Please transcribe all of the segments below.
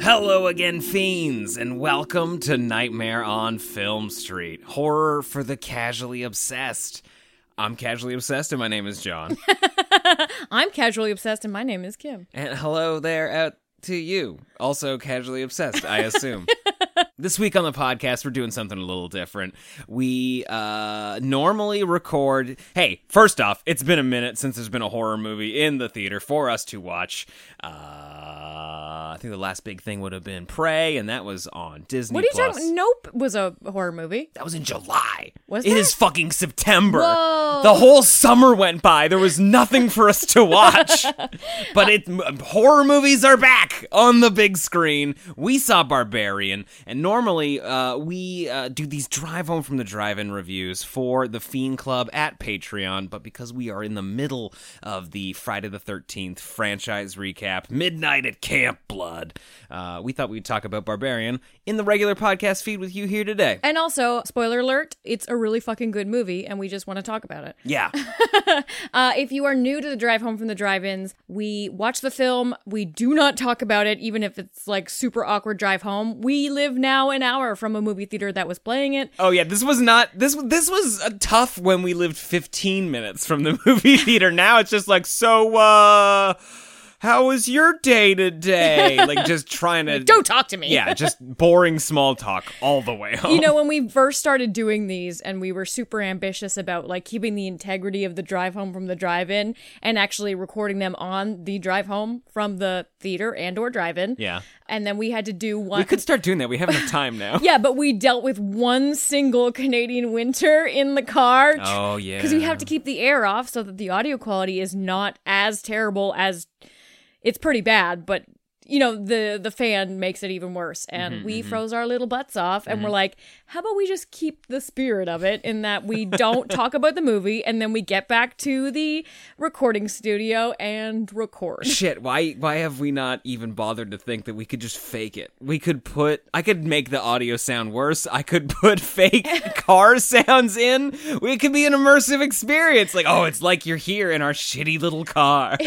Hello again, fiends, and welcome to Nightmare on Film Street horror for the casually obsessed. I'm casually obsessed, and my name is John. I'm casually obsessed, and my name is Kim. and hello there out to you, also casually obsessed, I assume. this week on the podcast, we're doing something a little different. We uh, normally record. Hey, first off, it's been a minute since there's been a horror movie in the theater for us to watch. Uh, I think the last big thing would have been Prey, and that was on Disney. What are you Plus. talking? Nope was a horror movie. That was in July. Was It that? is fucking September. Whoa. The whole summer went by. There was nothing for us to watch. but it horror movies are back on the big screen. We saw Barbarian, and normally uh, we uh, do these drive home from the drive-in reviews for the Fiend Club at Patreon. But because we are in the middle of the Friday the Thirteenth franchise recap, Midnight at Camp Blood, uh, we thought we'd talk about Barbarian in the regular podcast feed with you here today. And also, spoiler alert, it's a really fucking good movie, and we just want to talk about it. Yeah. Uh, if you are new to the drive home from the drive-ins, we watch the film. We do not talk about it, even if it's like super awkward drive home. We live now an hour from a movie theater that was playing it. Oh yeah, this was not this. This was uh, tough when we lived 15 minutes from the movie theater. Now it's just like, so, uh, how was your day today? Like just trying to Don't talk to me. Yeah, just boring small talk all the way home. You know, when we first started doing these and we were super ambitious about like keeping the integrity of the drive home from the drive-in and actually recording them on the drive home from the theater and or drive-in. Yeah. And then we had to do one we could start doing that. We have enough time now. Yeah, but we dealt with one single Canadian winter in the car. Oh yeah. Because we have to keep the air off so that the audio quality is not as terrible as it's pretty bad, but you know, the the fan makes it even worse. And Mm-hmm, we froze our little butts off and we're like, how about we just keep the spirit of it in that we don't talk about the movie and then we get back to the recording studio and record. Shit, why why have we not even bothered to think that we could just fake it? We could put I could make the audio sound worse. I could put fake car sounds in. It could be an immersive experience. Like, oh, it's like you're here in our shitty little car.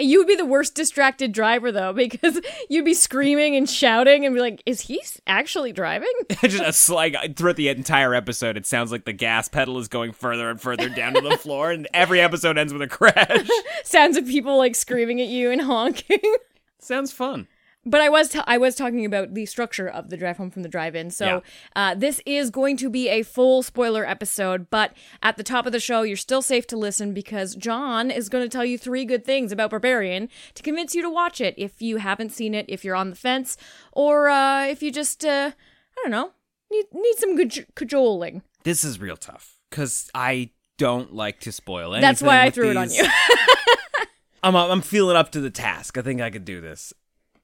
You would be the worst distracted driver though, because you'd be screaming and shouting and be like, "Is he actually driving?" just like throughout the entire episode, it sounds like the gas pedal is going further and further down to the floor, and every episode ends with a crash. Sounds of people like screaming at you and honking. sounds fun. But I was t- I was talking about the structure of the drive home from the drive-in. So uh, this is going to be a full spoiler episode. But at the top of the show, you're still safe to listen because John is going to tell you three good things about Barbarian to convince you to watch it if you haven't seen it, if you're on the fence, or uh, if you just uh, I don't know need need some good cajoling. This is real tough because I don't like to spoil anything. That's why I threw it on you. I'm I'm feeling up to the task. I think I could do this.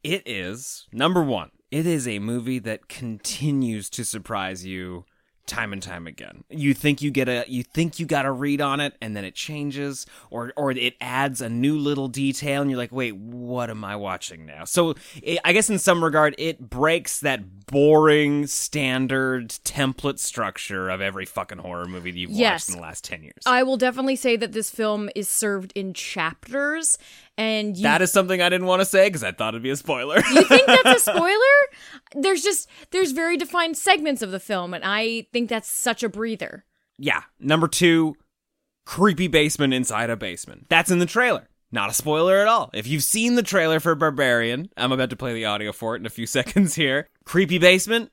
It is number one. It is a movie that continues to surprise you time and time again. You think you get a you think you got a read on it and then it changes or or it adds a new little detail and you're like, "Wait, what am I watching now?" So, it, I guess in some regard it breaks that boring standard template structure of every fucking horror movie that you've Yes. watched in the last 10 years. I will definitely say that this film is served in chapters, and you that is something I didn't want to say because I thought it'd be a spoiler. You think that's a spoiler? There's just there's very defined segments of the film, and I think that's such a breather. Yeah. Number two, creepy basement inside a basement. That's in the trailer. Not a spoiler at all. If you've seen the trailer for Barbarian, I'm about to play the audio for it in a few seconds here. Creepy basement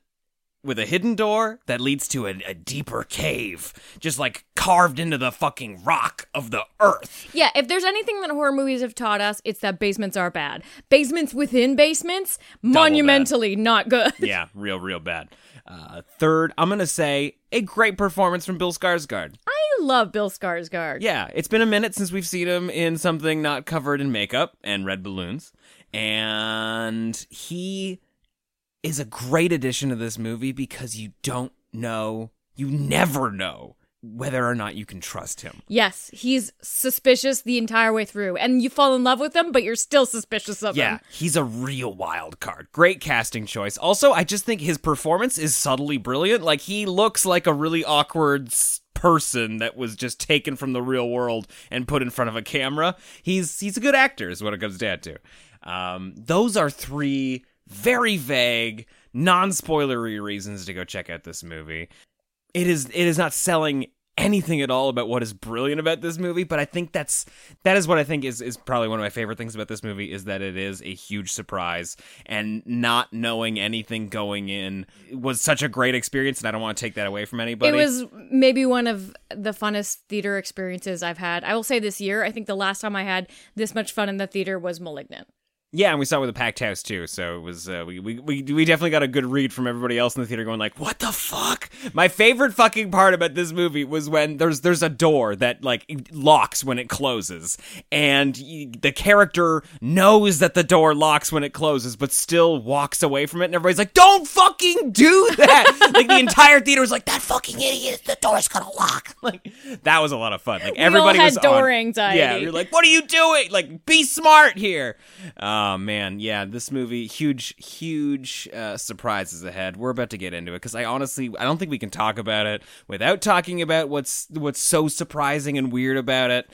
with a hidden door that leads to a, a deeper cave, just like carved into the fucking rock of the earth. Yeah, if there's anything that horror movies have taught us, it's that basements are bad. Basements within basements, monumentally not good. Yeah, real, real bad. Uh, third, I'm gonna say a great performance from Bill Skarsgård. I love Bill Skarsgård. Yeah, it's been a minute since we've seen him in something not covered in makeup and red balloons. And he is a great addition to this movie because you don't know, you never know whether or not you can trust him. Yes, he's suspicious the entire way through, and you fall in love with him, but you're still suspicious of Yeah, him. Yeah, he's a real wild card. Great casting choice. Also, I just think his performance is subtly brilliant. Like he looks like a really awkward person that was just taken from the real world and put in front of a camera. He's he's a good actor, is what it comes down to. Um, those are three very vague, non-spoilery reasons to go check out this movie. It is it is not selling anything at all about what is brilliant about this movie, but I think that's that is what I think is is probably one of my favorite things about this movie is that it is a huge surprise and not knowing anything going in was such a great experience and I don't want to take that away from anybody. It was maybe one of the funnest theater experiences I've had. I will say this year, I think the last time I had this much fun in the theater was Malignant. Yeah, and we saw it with a packed house too, so it was uh, we, we we we definitely got a good read from everybody else in the theater, going like, "What the fuck?" My favorite fucking part about this movie was when there's there's a door that like locks when it closes, and the character knows that the door locks when it closes, but still walks away from it, and everybody's like, "Don't fucking do that!" like the entire theater was like, "That fucking idiot! The door's gonna lock!" Like that was a lot of fun. Like all everybody had was door on- anxiety. Yeah, you're like, "What are you doing? Like, be smart here." Oh man, yeah, this movie, huge, huge uh, surprises ahead. We're about to get into it because I honestly, I don't think we can talk about it without talking about what's what's so surprising and weird about it.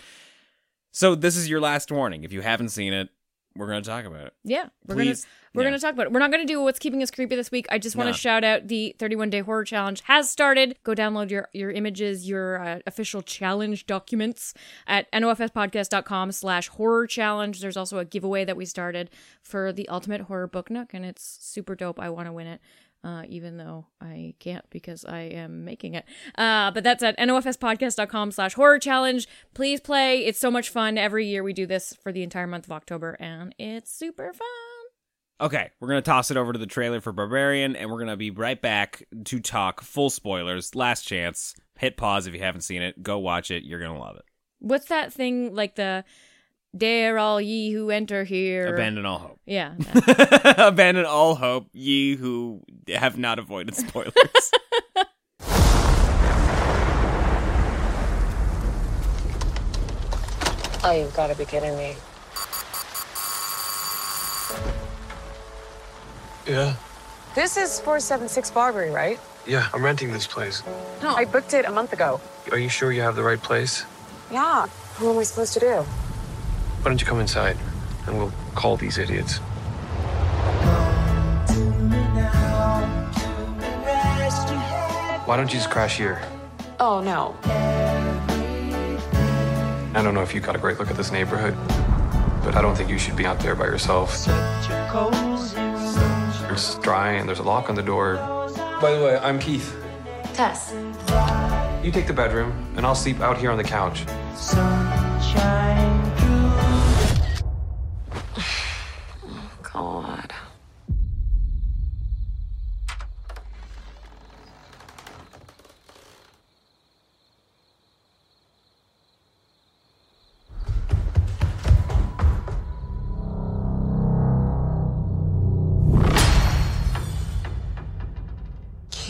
So this is your last warning. If you haven't seen it, we're going to talk about it. Yeah, we're Please. gonna we're Yeah. gonna talk about it. We're not gonna do what's keeping us creepy this week. I just want to No. shout out the 31 day horror challenge has started. Go download your your images, your uh, official challenge documents at nofspodcast.com slash horror challenge. There's also a giveaway that we started for the ultimate horror book nook, and it's super dope. I want to win it. Uh, even though I can't because I am making it. Uh, but that's at nofspodcast.com slash horror challenge. Please play. It's so much fun. Every year we do this for the entire month of October, and it's super fun. Okay, we're going to toss it over to the trailer for Barbarian, and we're going to be right back to talk full spoilers. Last chance. Hit pause if you haven't seen it. Go watch it. You're going to love it. What's that thing like the Dare all ye who enter here? Abandon all hope. Yeah. Abandon all hope, ye who have not avoided spoilers. Oh, you've got to be kidding me. Yeah. This is 476 Barbary, right? Yeah, I'm renting this place. No. I booked it a month ago. Are you sure you have the right place? Yeah. What am I supposed to do? Why don't you come inside and we'll call these idiots? Why don't you just crash here? Oh, no. I don't know if you got a great look at this neighborhood, but I don't think you should be out there by yourself. It's dry and there's a lock on the door. By the way, I'm Keith. Tess. You take the bedroom, and I'll sleep out here on the couch.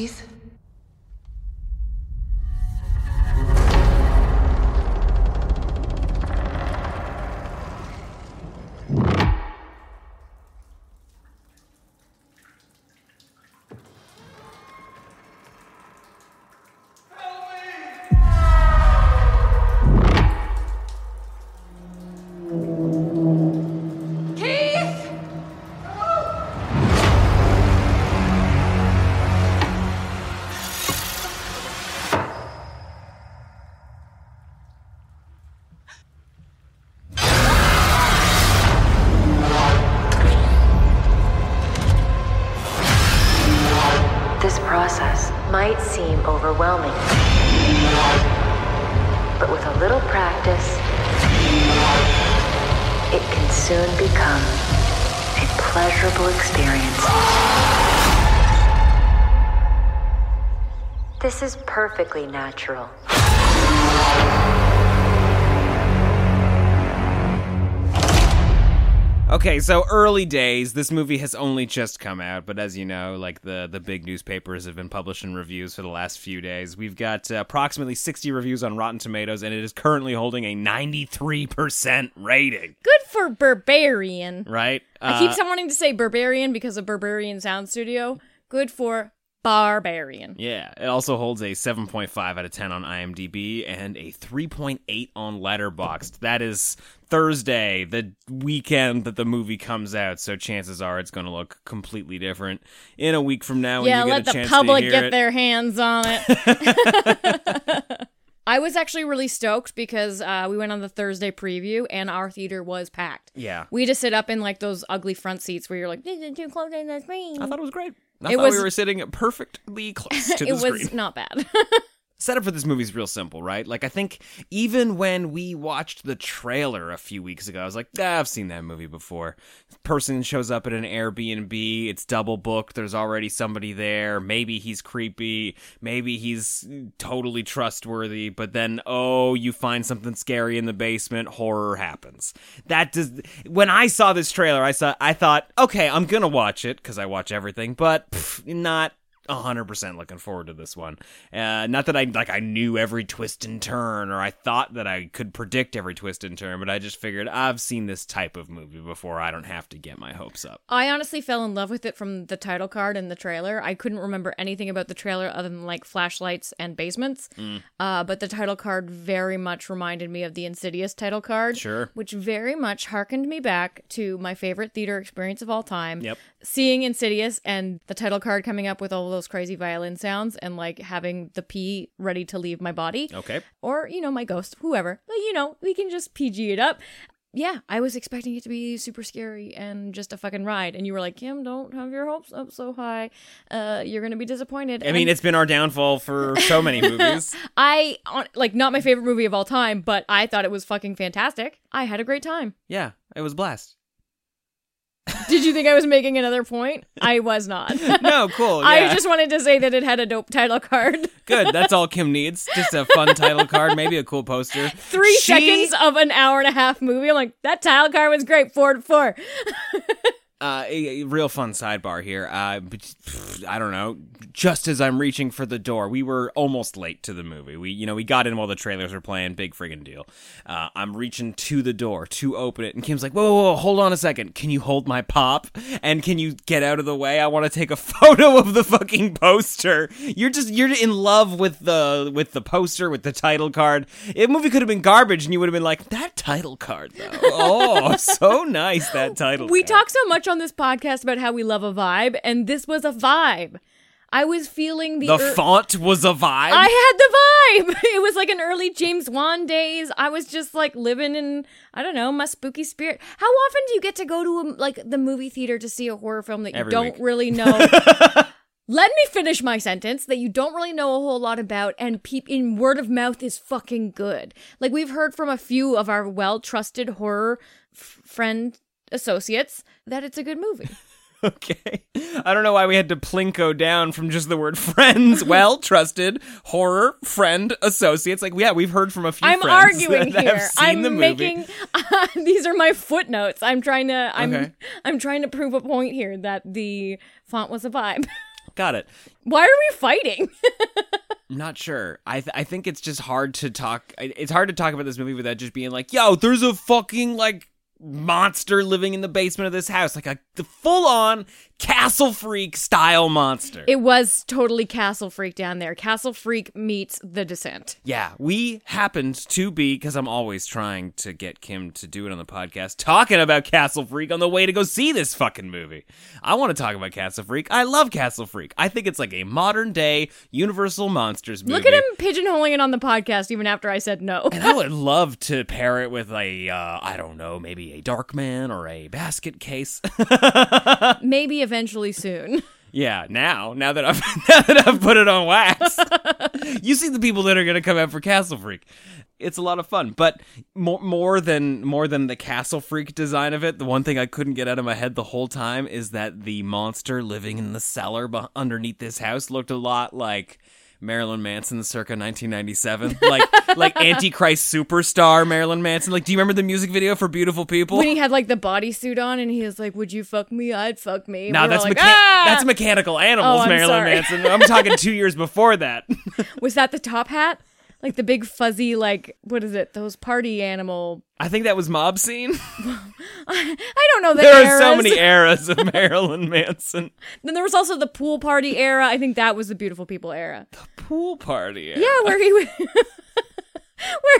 Keith? This is perfectly natural. Okay, so early days. This movie has only just come out, but as you know, like the the big newspapers have been publishing reviews for the last few days. We've got uh, approximately 60 reviews on Rotten Tomatoes, and it is currently holding a 93% rating. Good for Barbarian. Right? I keep Uh, wanting to say Barbarian because of Berberian Sound Studio. Good for Barbarian. Yeah, it also holds a 7.5 out of 10 on IMDb and a 3.8 on Letterboxd. That is Thursday, the weekend that the movie comes out, so chances are it's going to look completely different in a week from now when yeah, you get let the public get it. their hands on it. I was actually really stoked because uh, we went on the Thursday preview and our theater was packed. Yeah. We just sit up in like those ugly front seats where you're like, this is too close to the screen. I thought it was great. I It thought was- we were sitting perfectly close to the it screen. was not bad. setup for this movie is real simple, right? Like I think even when we watched the trailer a few weeks ago, I was like, ah, I've seen that movie before. Person shows up at an Airbnb, it's double booked, there's already somebody there, maybe he's creepy, maybe he's totally trustworthy, but then oh, you find something scary in the basement, horror happens. That does when I saw this trailer, I saw I thought, okay, I'm going to watch it cuz I watch everything, but pff, not hundred percent looking forward to this one. Uh, not that I like I knew every twist and turn, or I thought that I could predict every twist and turn, but I just figured I've seen this type of movie before. I don't have to get my hopes up. I honestly fell in love with it from the title card and the trailer. I couldn't remember anything about the trailer other than like flashlights and basements. Mm. Uh, but the title card very much reminded me of the Insidious title card. Sure. Which very much harkened me back to my favorite theater experience of all time. Yep. Seeing Insidious and the title card coming up with all those crazy violin sounds and like having the pee ready to leave my body. Okay. Or, you know, my ghost, whoever. But, you know, we can just PG it up. Yeah, I was expecting it to be super scary and just a fucking ride. And you were like, Kim, don't have your hopes up so high. Uh, you're going to be disappointed. I mean, And it's been our downfall for so many movies. I, on- like, not my favorite movie of all time, but I thought it was fucking fantastic. I had a great time. yeah, it was blast. Did you think I was making another point? I was not. No, cool. Yeah. I just wanted to say that it had a dope title card. good. That's all Kim needs. Just a fun title card, maybe a cool poster. Three She- seconds of an hour and a half movie. I'm like, that title card was great. Four to four. Uh, a, a real fun sidebar here. Uh, I don't know. Just as I'm reaching for the door, we were almost late to the movie. We, you know, we got in while the trailers were playing. Big friggin' deal. Uh, I'm reaching to the door to open it, and Kim's like, "Whoa, whoa, whoa, hold on a second. Can you hold my pop? And can you get out of the way? I want to take a photo of the fucking poster. You're just you're in love with the with the poster with the title card. The movie could have been garbage, and you would have been like, that title card though. Oh, so nice that title. We card. talk so much on this podcast about how we love a vibe, and this was a vibe. I was feeling the. The ear- font was a vibe. I had the vibe. It was like an early James Wan days. I was just like living in I don't know my spooky spirit. How often do you get to go to a, like the movie theater to see a horror film that you Every don't week. really know? Let me finish my sentence that you don't really know a whole lot about, and peep in word of mouth is fucking good. Like we've heard from a few of our well trusted horror f- friend associates that it's a good movie. okay. I don't know why we had to plinko down from just the word friends. well, trusted horror friend associates. Like, yeah, we've heard from a few I'm friends arguing that here. have seen I'm the movie. making uh, these are my footnotes. I'm trying to I'm Okay. I'm trying to prove a point here that the font was a vibe. Got it. Why are we fighting? I'm not sure. I th- I think it's just hard to talk. It's hard to talk about this movie without just being like, "Yo, there's a fucking like monster living in the basement of this house, like a the full on castle freak style monster." it was totally Castle Freak down there. Castle Freak meets The Descent. Yeah, we happened to be because I'm always trying to get Kim to do it on the podcast, talking about Castle Freak on the way to go see this fucking movie. I want to talk about Castle Freak. I love Castle Freak. I think it's like a modern day Universal Monsters movie. Look at him pigeonholing it on the podcast even after I said no. And I would love to pair it with a, uh, I don't know, maybe a Darkman or a basket case. Maybe eventually soon. yeah, now, now that I've now that I've put it on wax, you see the people that are gonna come out for Castle Freak. It's a lot of fun, but more more than more than the Castle Freak design of it, the one thing I couldn't get out of my head the whole time is that the monster living in the cellar underneath this house looked a lot like Marilyn Manson circa 1997, like like Antichrist superstar Marilyn Manson. Like, do you remember the music video for Beautiful People? when he had like the bodysuit on and he was like, "Would you fuck me? I'd fuck me." no, We were that's like, mecha- "Ah!" that's mechanical animals, Oh, Marilyn sorry. Manson. I'm talking two years before that. Was that the top hat? Like the big fuzzy, like what is it? Those party animal. I think that was Mob Scene. I don't know the There are so many eras of Marilyn Manson. Then there was also the pool party era. I think that was the beautiful people era. The pool party. Era. Yeah, where he where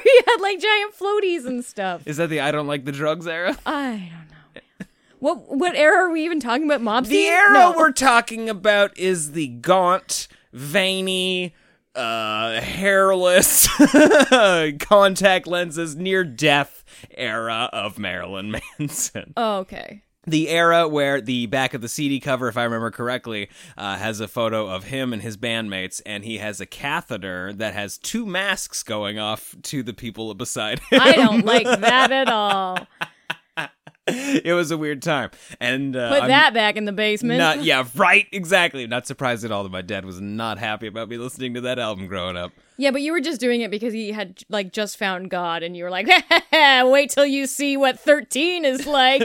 he had like giant floaties and stuff. Is that the I don't like the drugs era? I don't know. What what era are we even talking about? Mob scene? The scene? era No. we're talking about is the gaunt, veiny, uh, hairless, contact lenses, near death era of Marilyn Manson. Oh, okay. The era where the back of the CD cover, if I remember correctly, uh, has a photo of him and his bandmates, and he has a catheter that has two masks going off to the people beside him. I don't like that at all. it was a weird time, and uh, Put I'm- that back in the basement. Not yeah, right, exactly. Not surprised at all that my dad was not happy about me listening to that album growing up. Yeah, but you were just doing it because he had like just found God, and you were like, "Wait till you see what thirteen is like."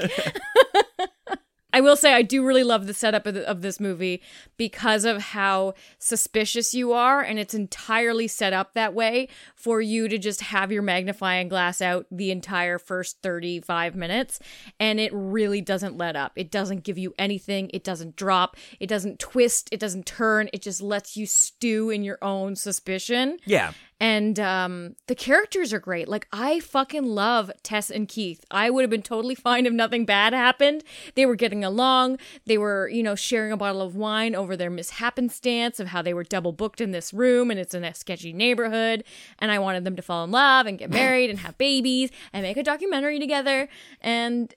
I will say I do really love the setup of, the, of this movie because of how suspicious you are, and it's entirely set up that way for you to just have your magnifying glass out the entire first 35 minutes, and it really doesn't let up. It doesn't give you anything, it doesn't drop, it doesn't twist, it doesn't turn, it just lets you stew in your own suspicion. Yeah, and um the characters are great. Like i fucking love tess and keith. I would have been totally fine if nothing bad happened. They were getting along. They were you know sharing a bottle of wine over their mishappenstance of how they were double booked in this room and it's in a sketchy neighborhood. And i wanted them to fall in love and get married and have babies and make a documentary together. And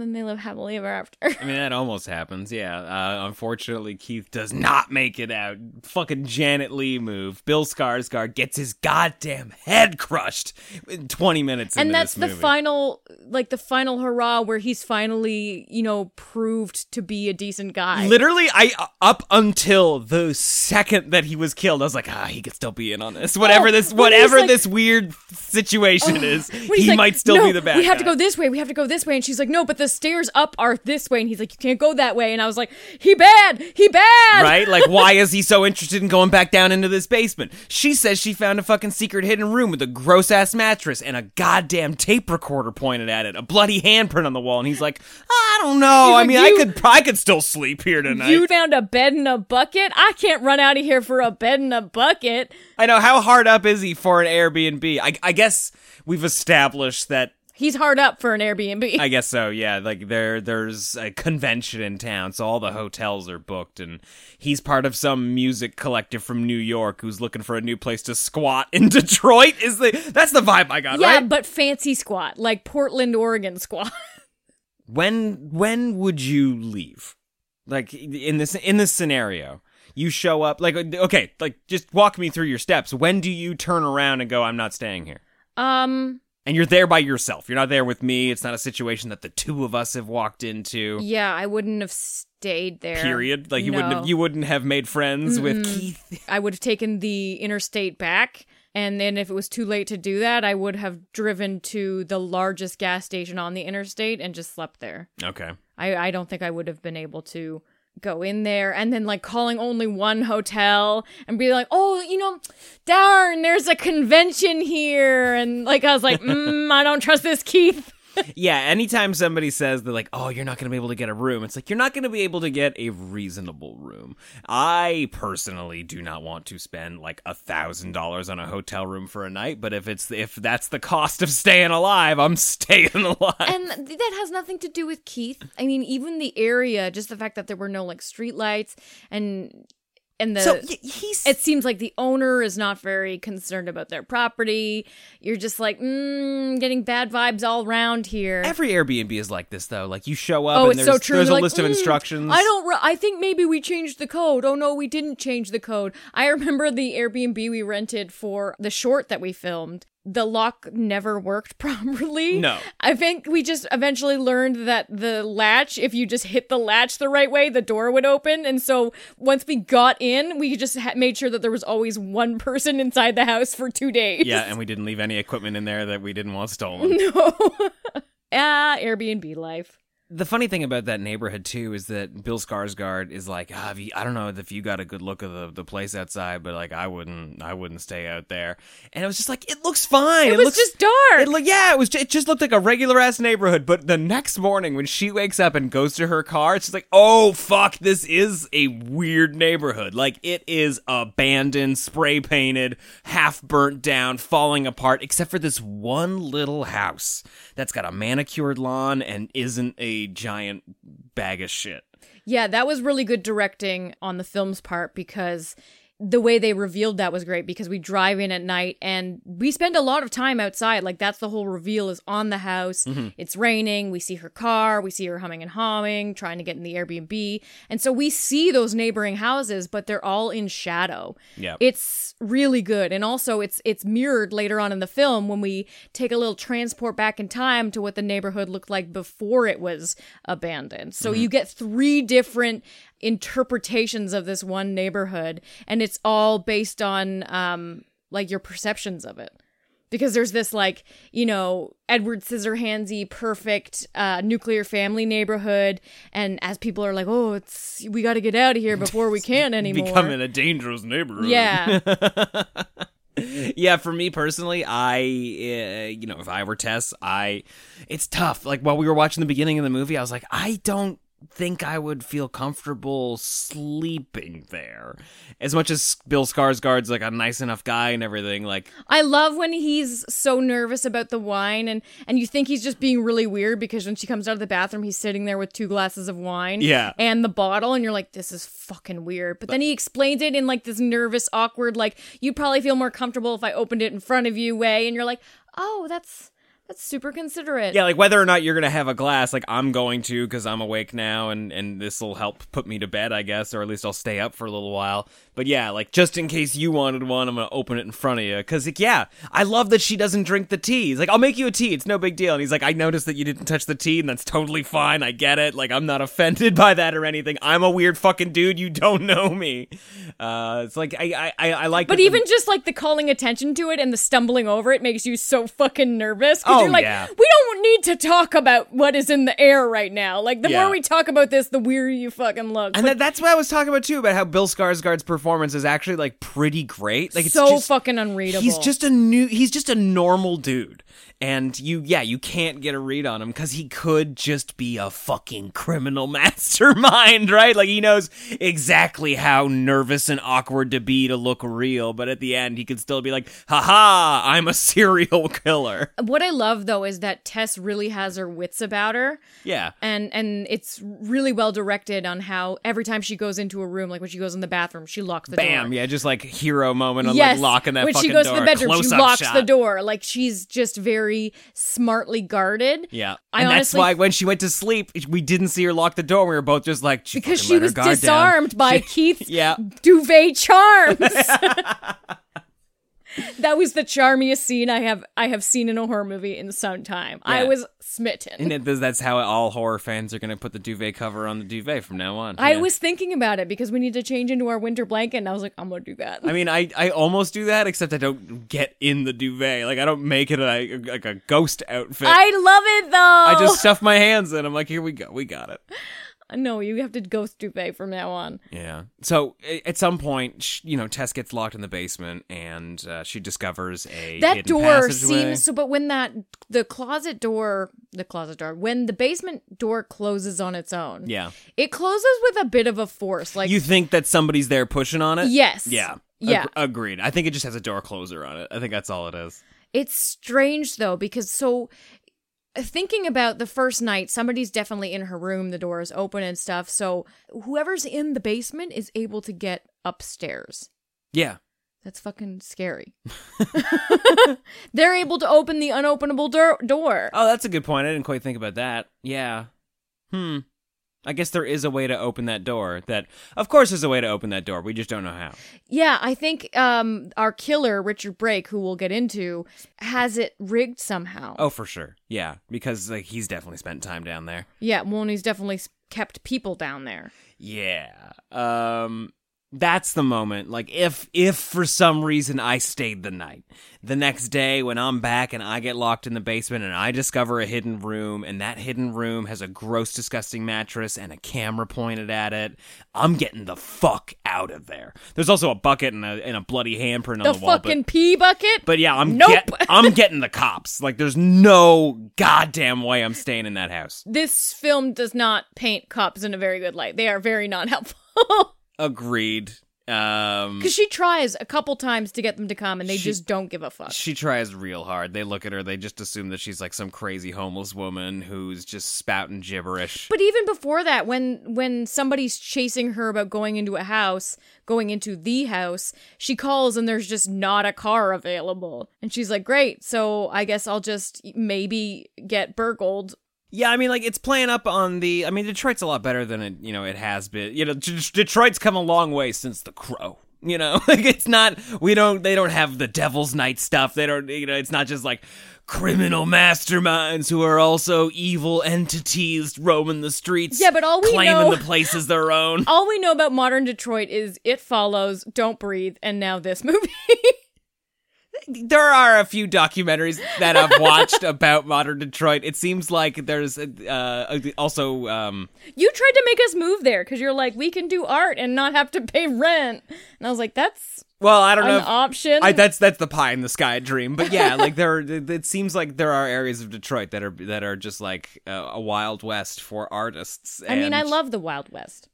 then they live happily ever after I mean that almost happens. Yeah, uh, unfortunately, Keith does not make it out. Fucking Janet Leigh move. Bill Skarsgård gets his goddamn head crushed in twenty minutes. and that's the final like the final hurrah where he's finally you know proved to be a decent guy Literally, I up until the second that he was killed, I was like, ah, he could still be in on this. Whatever Oh, this, whatever like- this weird situation is, he like, might still "No, be the bad We have to go this way. We have to go this way. And she's like, no, but the stairs up are this way. And he's like, you can't go that way. And I was like, he bad. He bad. right? Like, why is he so interested in going back down into this basement? She says she found a fucking secret hidden room with a gross ass mattress and a goddamn tape recorder pointed at it, a bloody handprint on the wall, and he's like, I don't know. I mean, "You- I could, I could still sleep here tonight. You found a bed in a bucket. I can't run out of here for a bed in a bucket. I know how hard up is he for an Airbnb? I, I guess we've established that. He's hard up for an Airbnb. I guess so. Yeah, like there, there's a convention in town, so all the hotels are booked, and he's part of some music collective from New York who's looking for a new place to squat in Detroit. Is the that's the vibe I got, yeah, right? but fancy squat, like Portland, Oregon squat. when when would you leave? Like in this in this scenario, you show up like okay, like just walk me through your steps. When do you turn around and go, I'm not staying here? um, And you're there by yourself. You're not there with me. It's not a situation that the two of us have walked into. yeah, I wouldn't have stayed there. Period. Like you wouldn't have you wouldn't have made friends with Keith. I would have taken the interstate back. And then if it was too late to do that, I would have driven to the largest gas station on the interstate and just slept there. Okay. I, I don't think I would have been able to go in there and then like calling only one hotel and be like, oh, you know, darn, there's a convention here. And like, I was like, mm, I don't trust this Keith. Yeah, anytime somebody says they're like, "Oh, you're not going to be able to get a room," it's like you're not going to be able to get a reasonable room. I personally do not want to spend like a thousand dollars on a hotel room for a night, but if it's if that's the cost of staying alive, I'm staying alive. And that has nothing to do with Keith. I mean, even the area, just the fact that there were no like street lights and and the so he's it seems like the owner is not very concerned about their property. You're just like, mm, getting bad vibes all around here. every Airbnb is like this though. Like you show up Oh, and it's there's, so true. there's a They're like, list of "Mm, instructions. I don't. Re- I think maybe we changed the code. Oh no, we didn't change the code. I remember the Airbnb we rented for the short that we filmed. The lock never worked properly. No. I think we just eventually learned that the latch, if you just hit the latch the right way, the door would open. And so once we got in, we just ha- made sure that there was always one person inside the house for two days. Yeah, and we didn't leave any equipment in there that we didn't want stolen. No. ah, Airbnb life. The funny thing about that neighborhood too is that Bill Skarsgård is like, ah, have you, I don't know if you got a good look of the, the place outside, but like I wouldn't, I wouldn't stay out there. And it was just like, it looks fine. It was looks, just dark. It look, yeah, it was. It just looked like a regular ass neighborhood. But the next morning when she wakes up and goes to her car, it's just like, oh fuck, this is a weird neighborhood. Like it is abandoned, spray painted, half burnt down, falling apart, except for this one little house that's got a manicured lawn and isn't a giant bag of shit. Yeah, that was really good directing on the film's part because the way they revealed that was great because we drive in at night and we spend a lot of time outside. Like that's the whole reveal is on the house. Mm-hmm. It's raining. We see her car. We see her humming and hawing, trying to get in the Airbnb. And so we see those neighboring houses, but they're all in shadow. Yeah. It's really good. And also it's it's mirrored later on in the film when we take a little transport back in time to what the neighborhood looked like before it was abandoned. So mm-hmm. you get three different interpretations of this one neighborhood and it's all based on um like your perceptions of it because there's this like you know edward scissorhandsy perfect uh, nuclear family neighborhood and as people are like oh it's we got to get out of here before we can anymore Becoming a dangerous neighborhood. yeah yeah, for me personally, I, uh, you know, if I were Tess, I, it's tough. Like while we were watching the beginning of the movie, I was like, I don't think I would feel comfortable sleeping there. As much as Bill Skarsgård's like a nice enough guy and everything, like I love when he's so nervous about the wine and and you think he's just being really weird because when she comes out of the bathroom he's sitting there with two glasses of wine Yeah. and the bottle and you're like this is fucking weird. But then he explains it in like this nervous awkward like you'd probably feel more comfortable if I opened it in front of you way and you're like, "Oh, that's that's super considerate." yeah, like whether or not you're gonna have a glass, like I'm going to because I'm awake now, and and this will help put me to bed, I guess, or at least I'll stay up for a little while. But yeah, like just in case you wanted one, I'm gonna open it in front of you, because like yeah, I love that she doesn't drink the tea. He's like, I'll make you a tea, it's no big deal. And he's like, I noticed that you didn't touch the tea, and that's totally fine. I get it. Like I'm not offended by that or anything. I'm a weird fucking dude. You don't know me. Uh, it's like I I I, I like. But that the- even just like the calling attention to it and the stumbling over it makes you so fucking nervous Oh, you're like, yeah. we don't need to talk about what is in the air right now. Like the Yeah. more we talk about this, the weirder you fucking look. And that, that's what I was talking about too, about how Bill Skarsgård's performance is actually like pretty great. Like it's so just, fucking unreadable. He's just a new. He's just a normal dude, and you, yeah, you can't get a read on him because he could just be a fucking criminal mastermind, right? Like he knows exactly how nervous and awkward to be to look real, but at the end he could still be like, "Haha, I'm a serial killer." what I love though is that Tess really has her wits about her. Yeah, and and it's really well directed on how every time she goes into a room, like when she goes in the bathroom, she locks the door. bam, yeah, just like hero moment on yes, like locking that when fucking she goes door. to the bedroom, she locks shot. the door. Like she's just very smartly guarded. Yeah, I and honestly- that's why when she went to sleep, we didn't see her lock the door. We were both just like she because she was guard down. disarmed by Keith's Yeah. duvet charms. that was the charmiest scene I have I have seen in a horror movie in some time. I was smitten. And it, that's how all horror fans are going to put the duvet cover on the duvet from now on. I Yeah. was thinking about it because we need to change into our winter blanket, and I was like, I'm gonna do that. I mean, I, I almost do that, except I don't get in the duvet. Like I don't make it a, like a ghost outfit. I love it though. I just stuff my hands in. I'm like, here we go, we got it. no, you have to ghost duvet from now on. Yeah. So at some point, sh- you know, Tess gets locked in the basement, and uh, she discovers a that door passageway. seems so but when that the closet door the closet door when the basement door closes on its own Yeah. it closes with a bit of a force like You think that somebody's there pushing on it? Yes. Yeah. Yeah. Ag- agreed. I think it just has a door closer on it. I think that's all it is. it's strange though because so thinking about the first night somebody's definitely in her room the door is open and stuff so whoever's in the basement is able to get upstairs Yeah. that's fucking scary they're able to open the unopenable door door Oh, that's a good point. I didn't quite think about that. Yeah. Hmm. I guess there is a way to open that door. That, of course, there's a way to open that door. We just don't know how. Yeah, I think um, our killer, Richard Brake, who we'll get into, has it rigged somehow. Oh, for sure. Yeah, because like he's definitely spent time down there. Yeah, well, and he's definitely kept people down there. Yeah. Um that's the moment. Like if if for some reason I stayed the night. The next day when I'm back and I get locked in the basement and I discover a hidden room and that hidden room has a gross disgusting mattress and a camera pointed at it, I'm getting the fuck out of there. There's also a bucket and a and a bloody handprint The on the wall. fucking but, pee bucket? but yeah, I'm Nope. get, I'm getting the cops. Like there's no goddamn way I'm staying in that house. this film does not paint cops in a very good light. They are very not helpful. Agreed. Um Because she tries a couple times to get them to come and they She- just don't give a fuck. She tries real hard. They look at her, they just assume that she's like some crazy homeless woman who's just spouting gibberish. But even before that, when when somebody's chasing her about going into a house, going into the house, she calls and there's just not a car available. And she's like, "Great, so I guess I'll just maybe get burgled." Yeah, I mean, like it's playing up on the. I mean, Detroit's a lot better than it, you know, it has been. You know, D- Detroit's come a long way since The Crow. You know, like it's not. We don't. They don't have the Devil's Night stuff. They don't. You know, it's not just like criminal masterminds who are also evil entities roaming the streets. Yeah, but all we claiming know- the place as their own. All we know about modern Detroit is It Follows, Don't Breathe, and now this movie. there are a few documentaries that I've watched about modern Detroit. It seems like there's uh, also um, you tried to make us move there because you're like, we can do art and not have to pay rent. And I was like, that's well, I don't know. if- option. I, that's that's the pie in the sky dream, but yeah, like there, are, it seems like there are areas of Detroit that are that are just like uh, a wild west for artists. I mean, I love the Wild West,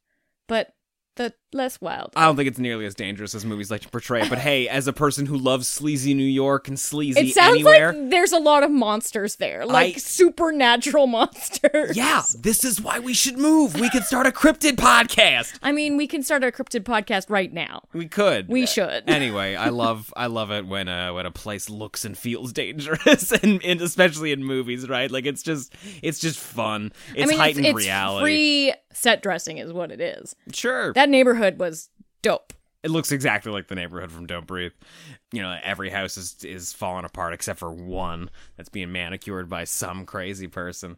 but the less wild. I don't think it's nearly as dangerous as movies like to portray. But hey, as a person who loves sleazy New York and sleazy It sounds anywhere, like there's a lot of monsters there, like I- supernatural monsters. yeah, this is why we should move. We could start a cryptid podcast. I mean, we can start a cryptid podcast right now. We could. We should. Anyway, I love I love it when uh when a place looks and feels dangerous and, and especially in movies, right? Like it's just it's just fun. It's I mean, heightened it's, it's reality. free set dressing is what it is. Sure. That neighborhood was dope. it looks exactly like the neighborhood from Don't Breathe. You know, every house is is falling apart except for one that's being manicured by some crazy person.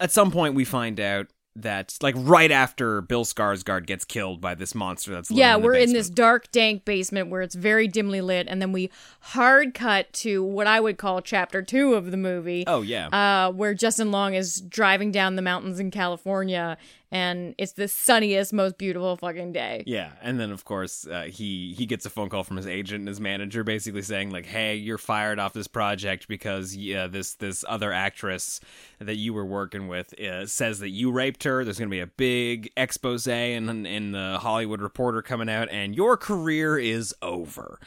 At some point we find out that like right after Bill Skarsgård gets killed by this monster that's living Yeah, in the we're in this dark, dank basement where it's very dimly lit, and then we hard cut to what I would call chapter two of the movie. Oh yeah. uh, where Justin Long is driving down the mountains in California, and it's the sunniest, most beautiful fucking day. Yeah, and then of course uh, he he gets a phone call from his agent and his manager, basically saying like, "Hey, you're fired off this project because yeah, this this other actress that you were working with uh, says that you raped her. There's to be a big expose in in the Hollywood Reporter coming out, and your career is over."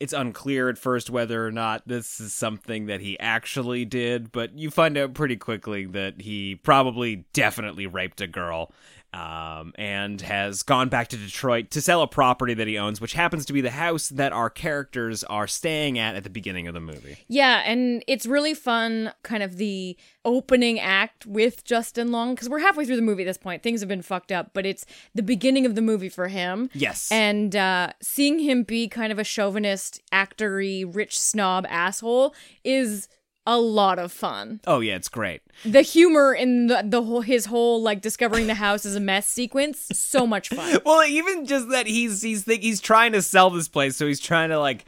It's unclear at first whether or not this is something that he actually did, but you find out pretty quickly that he probably definitely raped a girl um, and has gone back to Detroit to sell a property that he owns, which happens to be the house that our characters are staying at at the beginning of the movie. Yeah, and it's really fun, kind of the opening act with Justin Long, because we're halfway through the movie at this point. Things have been fucked up, but it's the beginning of the movie for him. Yes. And uh, seeing him be kind of a chauvinist, actory, rich snob asshole is a lot of fun. oh yeah, it's great. The humor in the, the whole his whole like discovering the house is a mess sequence, so much fun. Well, even just that he's he's think he's trying to sell this place, so he's trying to like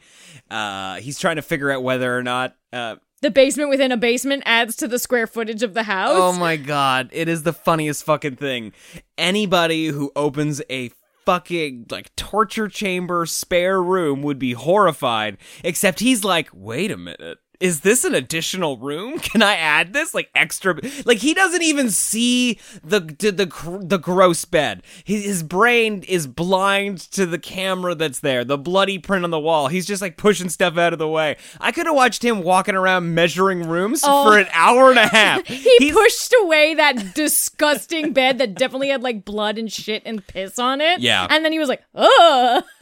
uh he's trying to figure out whether or not uh The basement within a basement adds to the square footage of the house. Oh my god, it is the funniest fucking thing. Anybody who opens a fucking like torture chamber spare room would be horrified, except he's like, "Wait a minute. Is this an additional room? Can I add this like extra like he doesn't even see the the the, the gross bed. His, his brain is blind to the camera that's there, the bloody print on the wall. He's just like pushing stuff out of the way. I could have watched him walking around measuring rooms Oh. for an hour and a half. He He's- pushed away that disgusting bed that definitely had like blood and shit and piss on it. Yeah. And then he was like, ugh.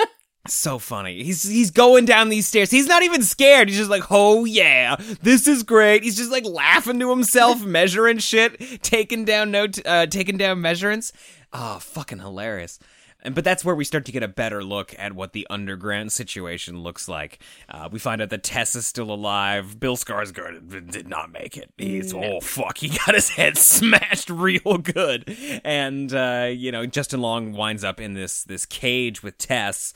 So funny. He's he's going down these stairs. He's not even scared. He's just like, "Oh yeah, this is great." He's just like laughing to himself, measuring shit, taking down note, uh, taking down measurements. Oh, fucking hilarious. And but that's where we start to get a better look at what the underground situation looks like. Uh, we find out that Tess is still alive. Bill Skarsgård did not make it. He's oh fuck, he got his head smashed real good. And uh, you know, Justin Long winds up in this this cage with Tess.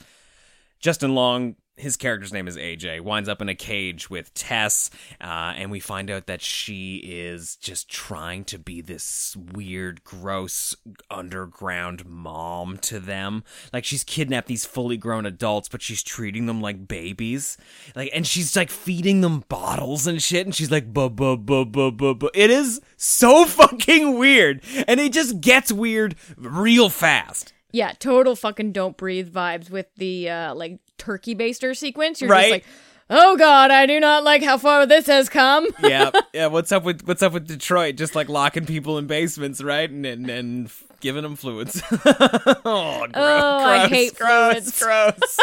Justin Long, his character's name is AJ, winds up in a cage with Tess, uh, and we find out that she is just trying to be this weird, gross, underground mom to them. Like she's kidnapped these fully grown adults, but she's treating them like babies. Like, and she's like feeding them bottles and shit, and she's like, buh, buh, buh, buh, buh, buh. It is so fucking weird, and it just gets weird real fast. Yeah, total fucking don't breathe vibes with the uh like turkey baster sequence. You're Right. just like, oh god, I do not like how far this has come. yeah, yeah. What's up with what's up with Detroit? Just like locking people in basements, right? And and, and giving them fluids. oh, Oh, I gross, hate gross, fluids. gross.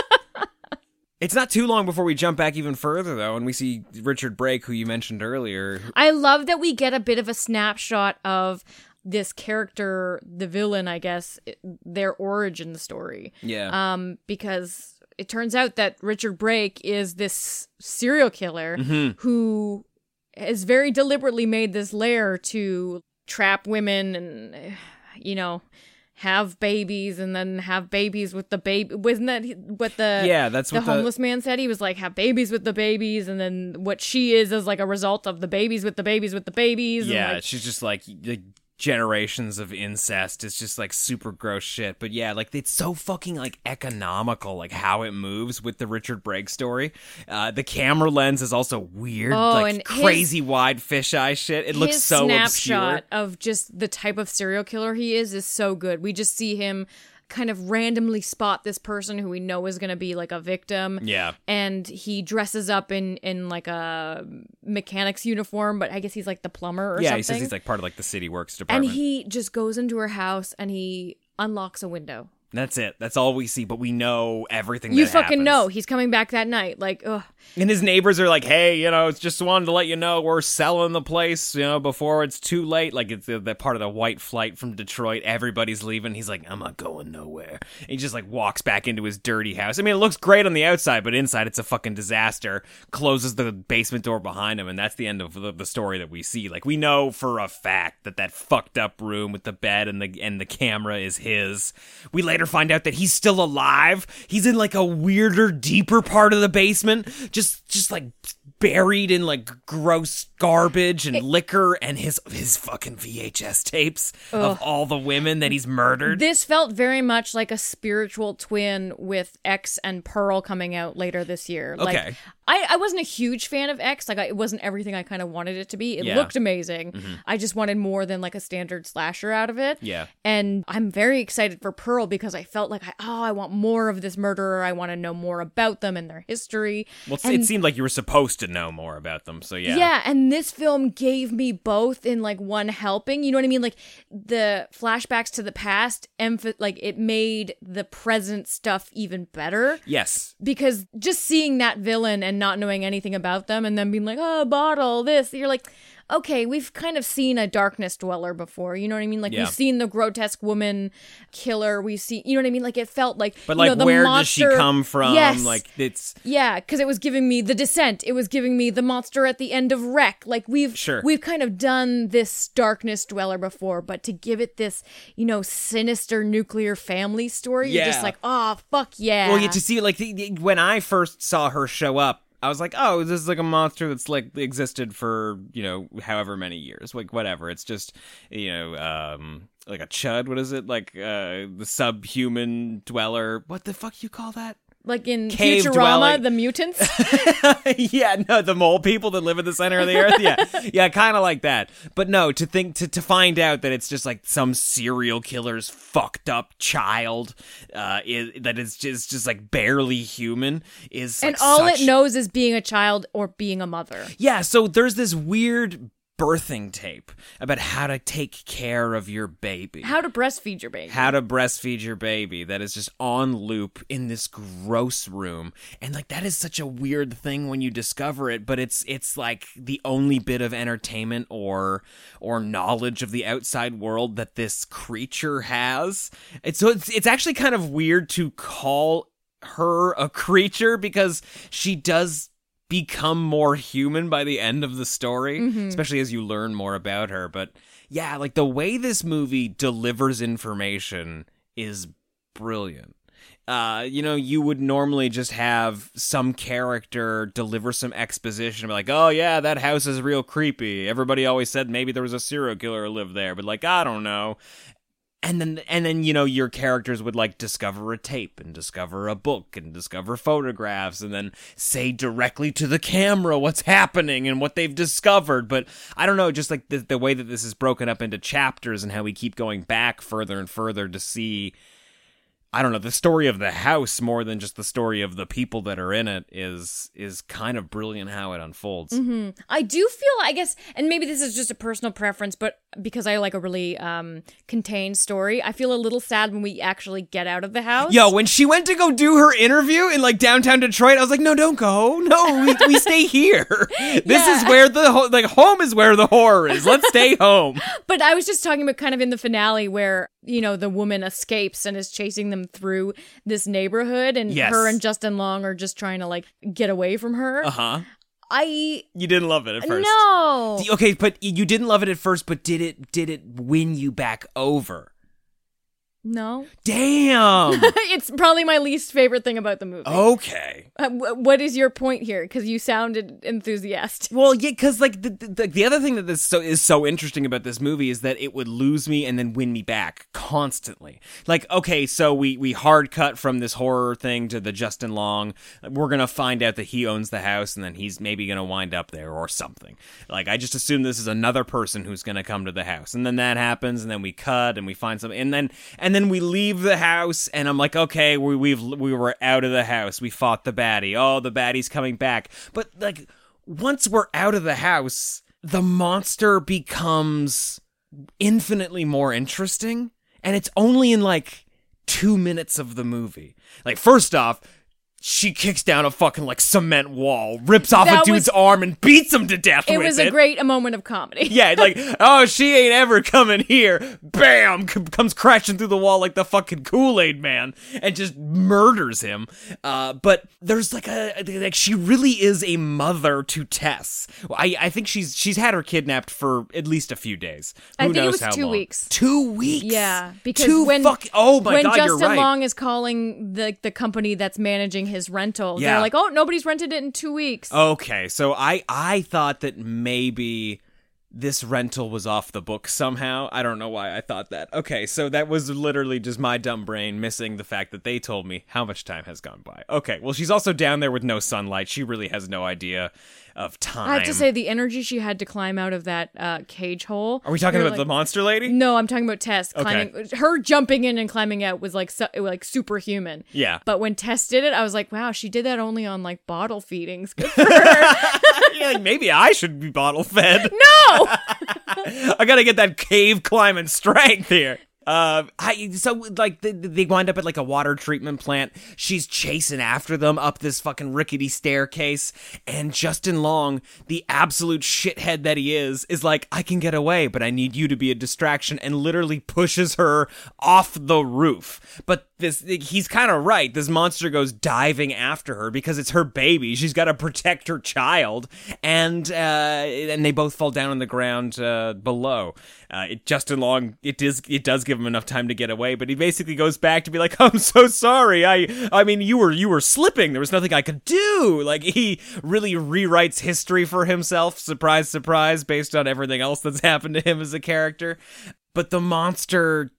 it's not too long before we jump back even further, though, and we see Richard Brake, who you mentioned earlier. I love that we get a bit of a snapshot of this character, the villain, I guess, their origin story. Yeah, Um, because it turns out that Richard Brake is this serial killer who has very deliberately made this lair to trap women and, you know, have babies and then have babies with the baby. Wasn't that what the Yeah, that's the what the- homeless man said? He was like, have babies with the babies, and then what she is is like a result of the babies with the babies with the babies. yeah. like, she's just like. like generations of incest. It's just like super gross shit. But yeah like it's so fucking like economical like how it moves with the richard brake story. Uh the camera lens is also weird Oh, like and his- crazy wide fisheye shit. It looks so snapshot obscure of just the type of serial killer he is is so good. We just see him kind of randomly spot this person who we know is going to be like a victim. Yeah. And he dresses up in in like a mechanic's uniform, but I guess he's like the plumber or something. yeah something. he says he's like part of like the city works department. and he just goes into her house and he unlocks a window. That's it that's all we see but we know everything You that fucking happens. know he's coming back that night. Like, ugh. And his neighbors are like, "Hey, you know, it's just wanted to let you know we're selling the place, you know, before it's too late." Like it's the part of the white flight from Detroit. Everybody's leaving. He's like, "I'm not going nowhere." And he just like walks back into his dirty house. I mean, it looks great on the outside, but inside it's a fucking disaster. Closes the basement door behind him, and that's the end of the, the story that we see. Like we know for a fact that that fucked up room with the bed and the and the camera is his. We later find out that he's still alive. He's in like a weirder, deeper part of the basement, just just like buried in like gross garbage and liquor and his his fucking VHS tapes of all the women that he's murdered. This felt very much like a spiritual twin with X and Pearl coming out later this year. Like, Okay. I, I wasn't a huge fan of X. Like, I, it wasn't everything I kind of wanted it to be. It Yeah. looked amazing. Mm-hmm. I just wanted more than like a standard slasher out of it. Yeah. And I'm very excited for Pearl because I felt like, I, oh, I want more of this murderer. I want to know more about them and their history. well, it's- and- it seemed like you were supposed to know more about them. So yeah. yeah. and this film gave me both in like one helping. You know what I mean? Like the flashbacks to the past, emph- like it made the present stuff even better Yes. because just seeing that villain and not knowing anything about them and then being like, oh, bottle, this, you're like, okay, we've kind of seen a darkness dweller before. You know what I mean? Like Yeah. we've seen the grotesque woman killer. We've seen, you know what I mean? Like it felt like, But you like, know, the where does she monster- come from? Yes. Like it's Yeah, because it was giving me the descent. It was giving me the monster at the end of REC. Like we've Sure. we've kind of done this darkness dweller before, but to give it this, you know, sinister nuclear family story, you're just like, oh fuck yeah. Well, you to see like the, the- when I first saw her show up, I was like, oh, this is like a monster that's like existed for you know however many years, like whatever. It's just you know um like a chud. What is it like uh the subhuman dweller? What the fuck you call that? Like in Cave Futurama, dwelling. the mutants. yeah, no, the mole people that live in the center of the earth. Yeah, yeah, kind of like that. But no, to think to to find out that it's just like some serial killer's fucked up child, uh, is, that is just just like barely human is and like, all such- it knows is being a child or being a mother. Yeah, so there's this weird birthing tape about how to take care of your baby. How to breastfeed your baby. how to breastfeed your baby that is just on loop in this gross room and like that is such a weird thing when you discover it but it's it's like the only bit of entertainment or or knowledge of the outside world that this creature has it's so it's, it's actually kind of weird to call her a creature because she does become more human by the end of the story, especially as you learn more about her. But yeah, like the way this movie delivers information is brilliant. Uh, you know, you would normally just have some character deliver some exposition, be like, "Oh yeah, that house is real creepy." Everybody always said maybe there was a serial killer who lived there, but like, I don't know and then and then you know your characters would like discover a tape and discover a book and discover photographs and then say directly to the camera what's happening and what they've discovered. But i don't know just like the, the way that this is broken up into chapters and how we keep going back further and further to see I don't know, the story of the house more than just the story of the people that are in it is is kind of brilliant how it unfolds. I do feel, I guess, and maybe this is just a personal preference, but because I like a really um, contained story, I feel a little sad when we actually get out of the house. Yo, when she went to go do her interview in like downtown Detroit, I was like, no, don't go. No, we, we stay here. This is where the ho- like home is where the horror is. Let's stay home. But I was just talking about kind of in the finale where, you know, the woman escapes and is chasing them through this neighborhood and Yes. her and Justin Long are just trying to like get away from her. Uh huh. I You didn't love it at first. no. Okay, but you didn't love it at first, but did it did it win you back over? No. Damn. it's probably my least favorite thing about the movie. okay. Uh, wh- what is your point here? Because you sounded enthusiastic. Well, yeah, because like the, the the other thing that this so is so interesting about this movie is that it would lose me and then win me back constantly. Like, okay, so we we hard cut from this horror thing to the Justin Long. We're gonna find out that he owns the house and then he's maybe gonna wind up there or something. Like, I just assume this is another person who's gonna come to the house, and then that happens, and then we cut and we find something, and then and then we leave the house, and I'm like, okay, we we've we were out of the house. We fought the baddie. Oh, the baddie's coming back, but like once we're out of the house, the monster becomes infinitely more interesting. And it's only in like two minutes of the movie. Like, first off, she kicks down a fucking like cement wall, rips off That a dude's was- arm, and beats him to death with It was it. a great a moment of comedy. Yeah, like, oh, she ain't ever coming here. Bam! c- comes crashing through the wall like the fucking Kool Aid man and just murders him. Uh, but there's like a like she really is a mother to Tess. I I think she's she's had her kidnapped for at least a few days. I Who think it was two long. weeks. Two weeks. Yeah, because two when fuck. Oh my when god, Justin you're right. Long is calling the the company that's managing his rental, Yeah. they're like, "Oh, nobody's rented it in two weeks." Okay, so I I thought that maybe this rental was off the book somehow. I don't know why I thought that. Okay, so that was literally just my dumb brain missing the fact that they told me how much time has gone by. Okay, well she's also down there with no sunlight. She really has no idea of time. I have to say, the energy she had to climb out of that uh, cage hole. Are we talking about the monster lady? No, I'm talking about Tess Okay. climbing. Her jumping in and climbing out was like su- like superhuman. Yeah. But when Tess did it, I was like, wow, she did that only on like bottle feedings. Good for her. like maybe I should be bottle fed. no. I gotta get that cave climbing strength here. Uh, I so like they, they wind up at like a water treatment plant. She's chasing after them up this fucking rickety staircase, and Justin Long, the absolute shithead that he is, is like, "I can get away, but I need you to be a distraction," and literally pushes her off the roof. But this, he's kind of right. This monster goes diving after her because it's her baby. She's got to protect her child, and uh, and they both fall down on the ground uh, below. Uh, it, Justin Long, it does it does give him enough time to get away, but he basically goes back to be like, "I'm so sorry. I I mean, you were you were slipping. There was nothing I could do." Like he really rewrites history for himself. Surprise, surprise, based on everything else that's happened to him as a character. But the monster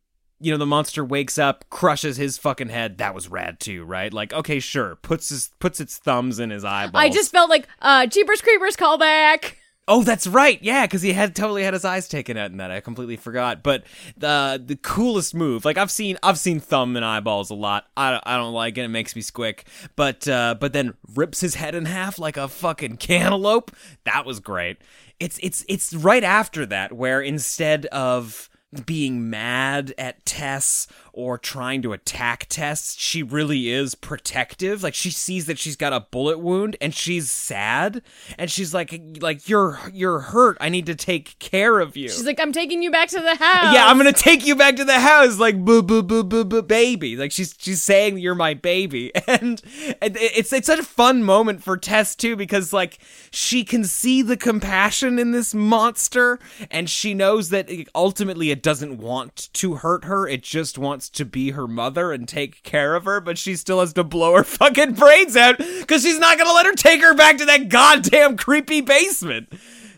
you know, the monster wakes up, crushes his fucking head. That was rad too, right? Like, okay, sure, puts his puts its thumbs in his eyeballs. I just felt like uh, Jeepers Creepers callback. Oh, that's right. Yeah, because he had totally had his eyes taken out in that. I completely forgot. But the the coolest move, like I've seen, I've seen thumb and eyeballs a lot. I, I don't like it. It makes me squick. But uh, but then rips his head in half like a fucking cantaloupe. That was great. it's it's it's right after that where instead of being mad at Tess or trying to attack Tess, she really is protective. Like she sees that she's got a bullet wound and she's sad and she's like like you're you're hurt. I need to take care of you. She's like, I'm taking you back to the house. yeah, I'm gonna take you back to the house, like boo boo boo boo boo baby. Like she's she's saying you're my baby, and, and it's it's such a fun moment for Tess too because like she can see the compassion in this monster, and she knows that ultimately it doesn't want to hurt her. It just wants to be her mother and take care of her, but she still has to blow her fucking brains out because she's not gonna let her take her back to that goddamn creepy basement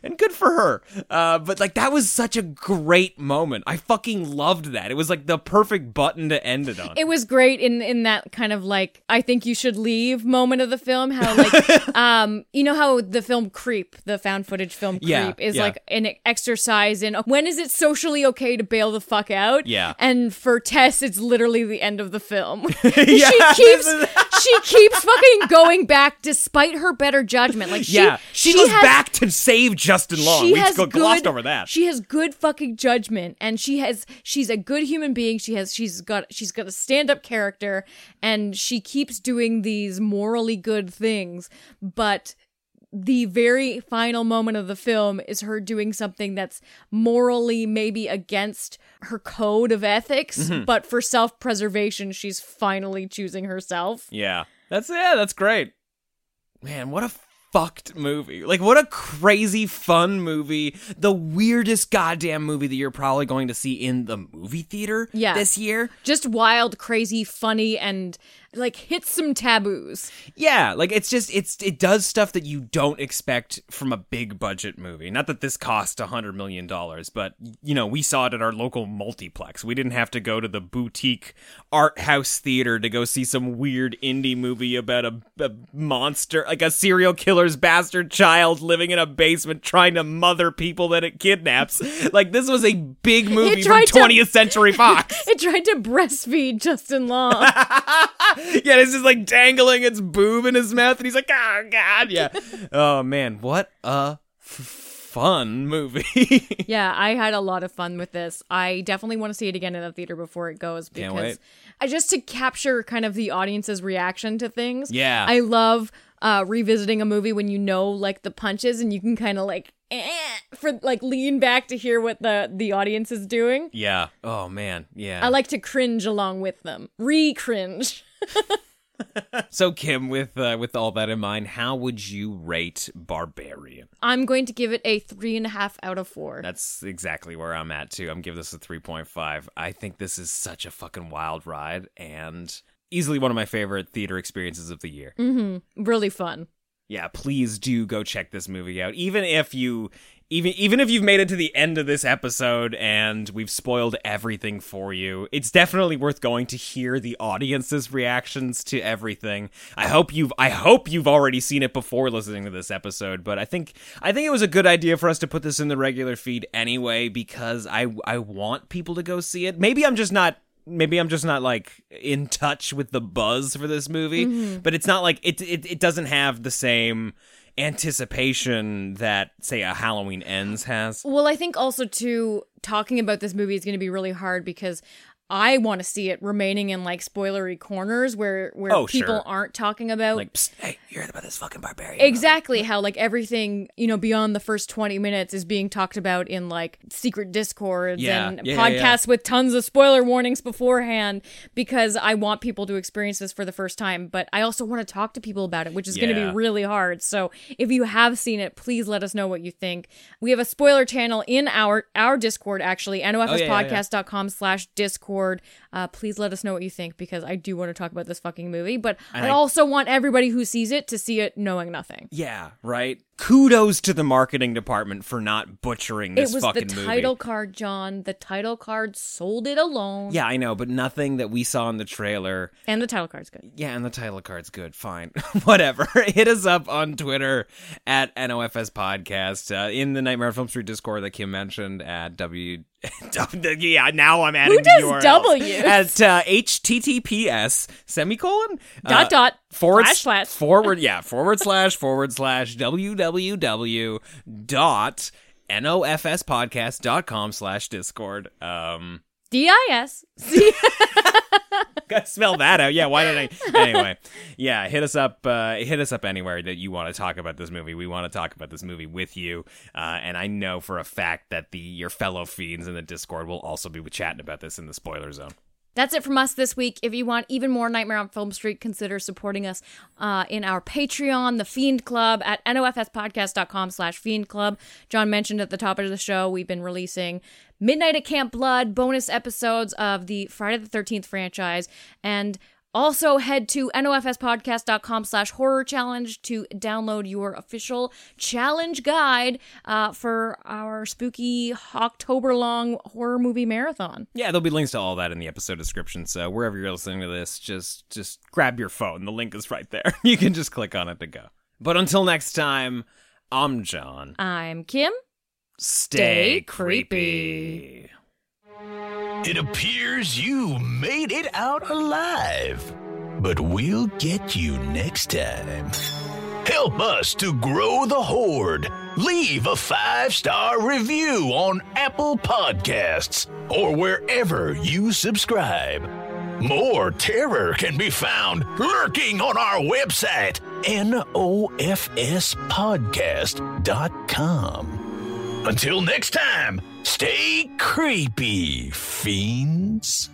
and good for her. Uh, but like that was such a great moment. I fucking loved that. It was like the perfect button to end it on. It was great in in that kind of like I think you should leave moment of the film. How like um you know how the film Creep, the found footage film Creep, Yeah, is yeah. like an exercise in when is it socially okay to bail the fuck out? Yeah. And for Tess, it's literally the end of the film. Yeah, she keeps is- she keeps fucking going back despite her better judgment. Like she yeah, she, goes has- back to save Justin Long. she we has go- good, glossed over that. She has good fucking judgment, and she has she's a good human being. She has she's got she's got a stand up character, and she keeps doing these morally good things, but. The very final moment of the film is her doing something that's morally maybe against her code of ethics, Mm-hmm. but for self preservation, she's finally choosing herself. yeah, that's yeah, that's great. Man, what a fucked movie. Like what a crazy fun movie. The weirdest goddamn movie that you're probably going to see in the movie theater Yeah. this year. Just wild, crazy, funny, and like hits some taboos. Yeah, like it's just it's it does stuff that you don't expect from a big budget movie. Not that this cost a hundred million dollars, but you know we saw it at our local multiplex. We didn't have to go to the boutique art house theater to go see some weird indie movie about a, a monster, like a serial killer's bastard child living in a basement trying to mother people that it kidnaps. like this was a big movie from tried to- 20th Century Fox. It tried to breastfeed Justin Long. yeah, it's just like dangling its boob in his mouth, and he's like, "Oh God, yeah." oh man, what a f- fun movie. yeah, I had a lot of fun with this. I definitely want to see it again in the theater before it goes Can't because wait. I just to capture kind of the audience's reaction to things. Yeah. I love uh revisiting a movie when you know like the punches and you can kind of like eh, for like lean back to hear what the the audience is doing. yeah. Oh man. Yeah. I like to cringe along with them. Re-cringe. so Kim, with uh, with all that in mind, how would you rate Barbarian? I'm going to give it a three and a half out of four. That's exactly where I'm at too. I'm giving this a 3.5. I think this is such a fucking wild ride and easily one of my favorite theater experiences of the year. Mm-hmm. really fun. yeah, please do go check this movie out. Even if you even even if you've made it to the end of this episode and we've spoiled everything for you, it's definitely worth going to hear the audience's reactions to everything. I hope you've I hope you've already seen it before listening to this episode, but I think I think it was a good idea for us to put this in the regular feed anyway because I I want people to go see it. Maybe I'm just not maybe I'm just not like in touch with the buzz for this movie, mm-hmm. but it's not like it, it it doesn't have the same anticipation that say a Halloween Ends has. Well, I think also too talking about this movie is going to be really hard because I want to see it remaining in like spoilery corners where where Oh, people sure. aren't talking about Like, hey, you heard about this fucking barbarian? exactly how like everything you know beyond the first 20 minutes is being talked about in like secret discords Yeah. and Yeah, yeah, yeah. podcasts with tons of spoiler warnings beforehand because i want people to experience this for the first time but i also want to talk to people about it which is going to be really hard so if you have seen it please let us know what you think we have a spoiler channel in our our discord actually Oh, nofspodcast.com slash discord forward uh, please let us know what you think because i do want to talk about this fucking movie but I I- also want everybody who sees it to see it knowing nothing Yeah, right. Kudos to the marketing department for not butchering this fucking movie. it was the title movie. card, John. The title card sold it alone. Yeah, I know, but nothing that we saw in the trailer And the title card's good. Yeah, and the title card's good. Fine. Whatever. Hit us up on Twitter at NOFS Podcast, uh, in the Nightmare on Film Street Discord that Kim mentioned at W. yeah, now I'm adding Who does the URLs. At uh, HTTPS semicolon Dot uh, dot forward slash slash. forward yeah forward slash forward slash www www.nofspodcast.com slash discord. Um, D I S. C. gotta spell that out. Yeah, why did I? Anyway, yeah, hit us up. Uh, hit us up anywhere that you want to talk about this movie. We want to talk about this movie with you. Uh, and I know for a fact that the your fellow fiends in the Discord will also be chatting about this in the spoiler zone. That's it from us this week. If you want even more Nightmare on Film Street, consider supporting us uh, in our Patreon, The Fiend Club, at nofspodcast.com slash Fiend Club. John mentioned at the top of the show, we've been releasing Midnight at Camp Blood bonus episodes of the Friday the 13th franchise. And also head to nofspodcast.com slash horror challenge to download your official challenge guide uh, for our spooky October long horror movie marathon. Yeah, there'll be links to all that in the episode description. So wherever you're listening to this, just just grab your phone. The link is right there. You can just click on it to go. But until next time, I'm John. I'm Kim. Stay, Stay creepy. It appears you made it out alive. But we'll get you next time. Help us to grow the horde. Leave a five star review on Apple Podcasts or wherever you subscribe. More terror can be found lurking on our website, nofspodcast.com. Until next time, stay creepy, fiends.